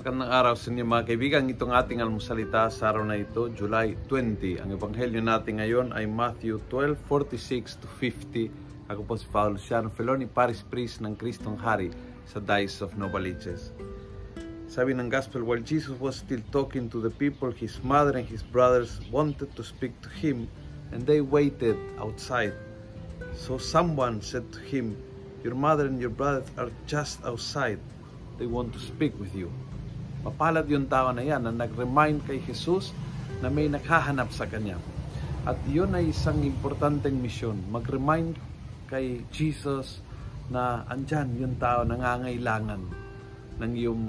Magandang araw sa inyo mga kaibigan. Itong ating almusalita sa araw na ito, July 20. Ang ebanghelyo natin ngayon ay Matthew 12:46 to 50. Ako po si Paolo Luciano Feloni, Paris Priest ng Kristong Hari sa Dice of Novaliches. Sabi ng Gospel, while Jesus was still talking to the people, his mother and his brothers wanted to speak to him and they waited outside. So someone said to him, Your mother and your brothers are just outside. They want to speak with you. Mapalad yung tao na yan na nag-remind kay Jesus na may naghahanap sa kanya. At yun ay isang importanteng misyon. Mag-remind kay Jesus na andyan yung tao nangangailangan ng iyong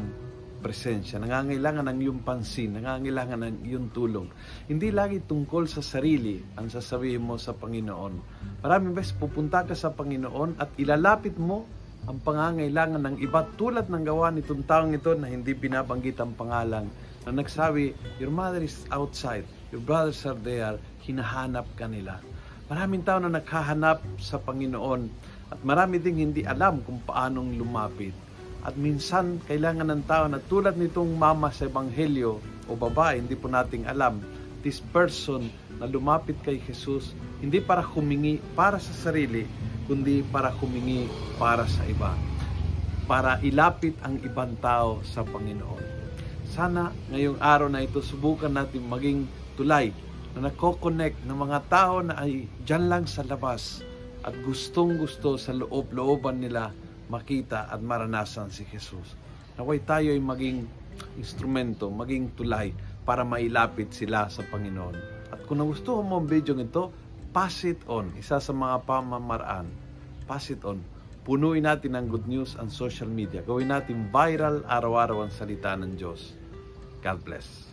presensya, nangangailangan ng iyong pansin, nangangailangan ng iyong tulong. Hindi lagi tungkol sa sarili ang sasabihin mo sa Panginoon. Maraming beses pupunta ka sa Panginoon at ilalapit mo ang pangangailangan ng iba tulad ng gawa nitong taong ito na hindi binabanggit ang pangalan na nagsabi, Your mother is outside, your brothers are there, hinahanap ka nila. Maraming tao na naghahanap sa Panginoon at marami ding hindi alam kung paanong lumapit. At minsan, kailangan ng tao na tulad nitong mama sa Ebanghelyo o babae, hindi po nating alam, this person na lumapit kay Jesus, hindi para humingi para sa sarili, kundi para humingi para sa iba. Para ilapit ang ibang tao sa Panginoon. Sana ngayong araw na ito subukan natin maging tulay na nako-connect ng mga tao na ay dyan lang sa labas at gustong gusto sa loob-looban nila makita at maranasan si Jesus. Naway tayo ay maging instrumento, maging tulay para mailapit sila sa Panginoon. At kung nagustuhan mo ang video nito, pass it on. Isa sa mga pamamaraan. Pass it on. Punuin natin ang good news ang social media. Gawin natin viral araw-araw ang salita ng Diyos. God bless.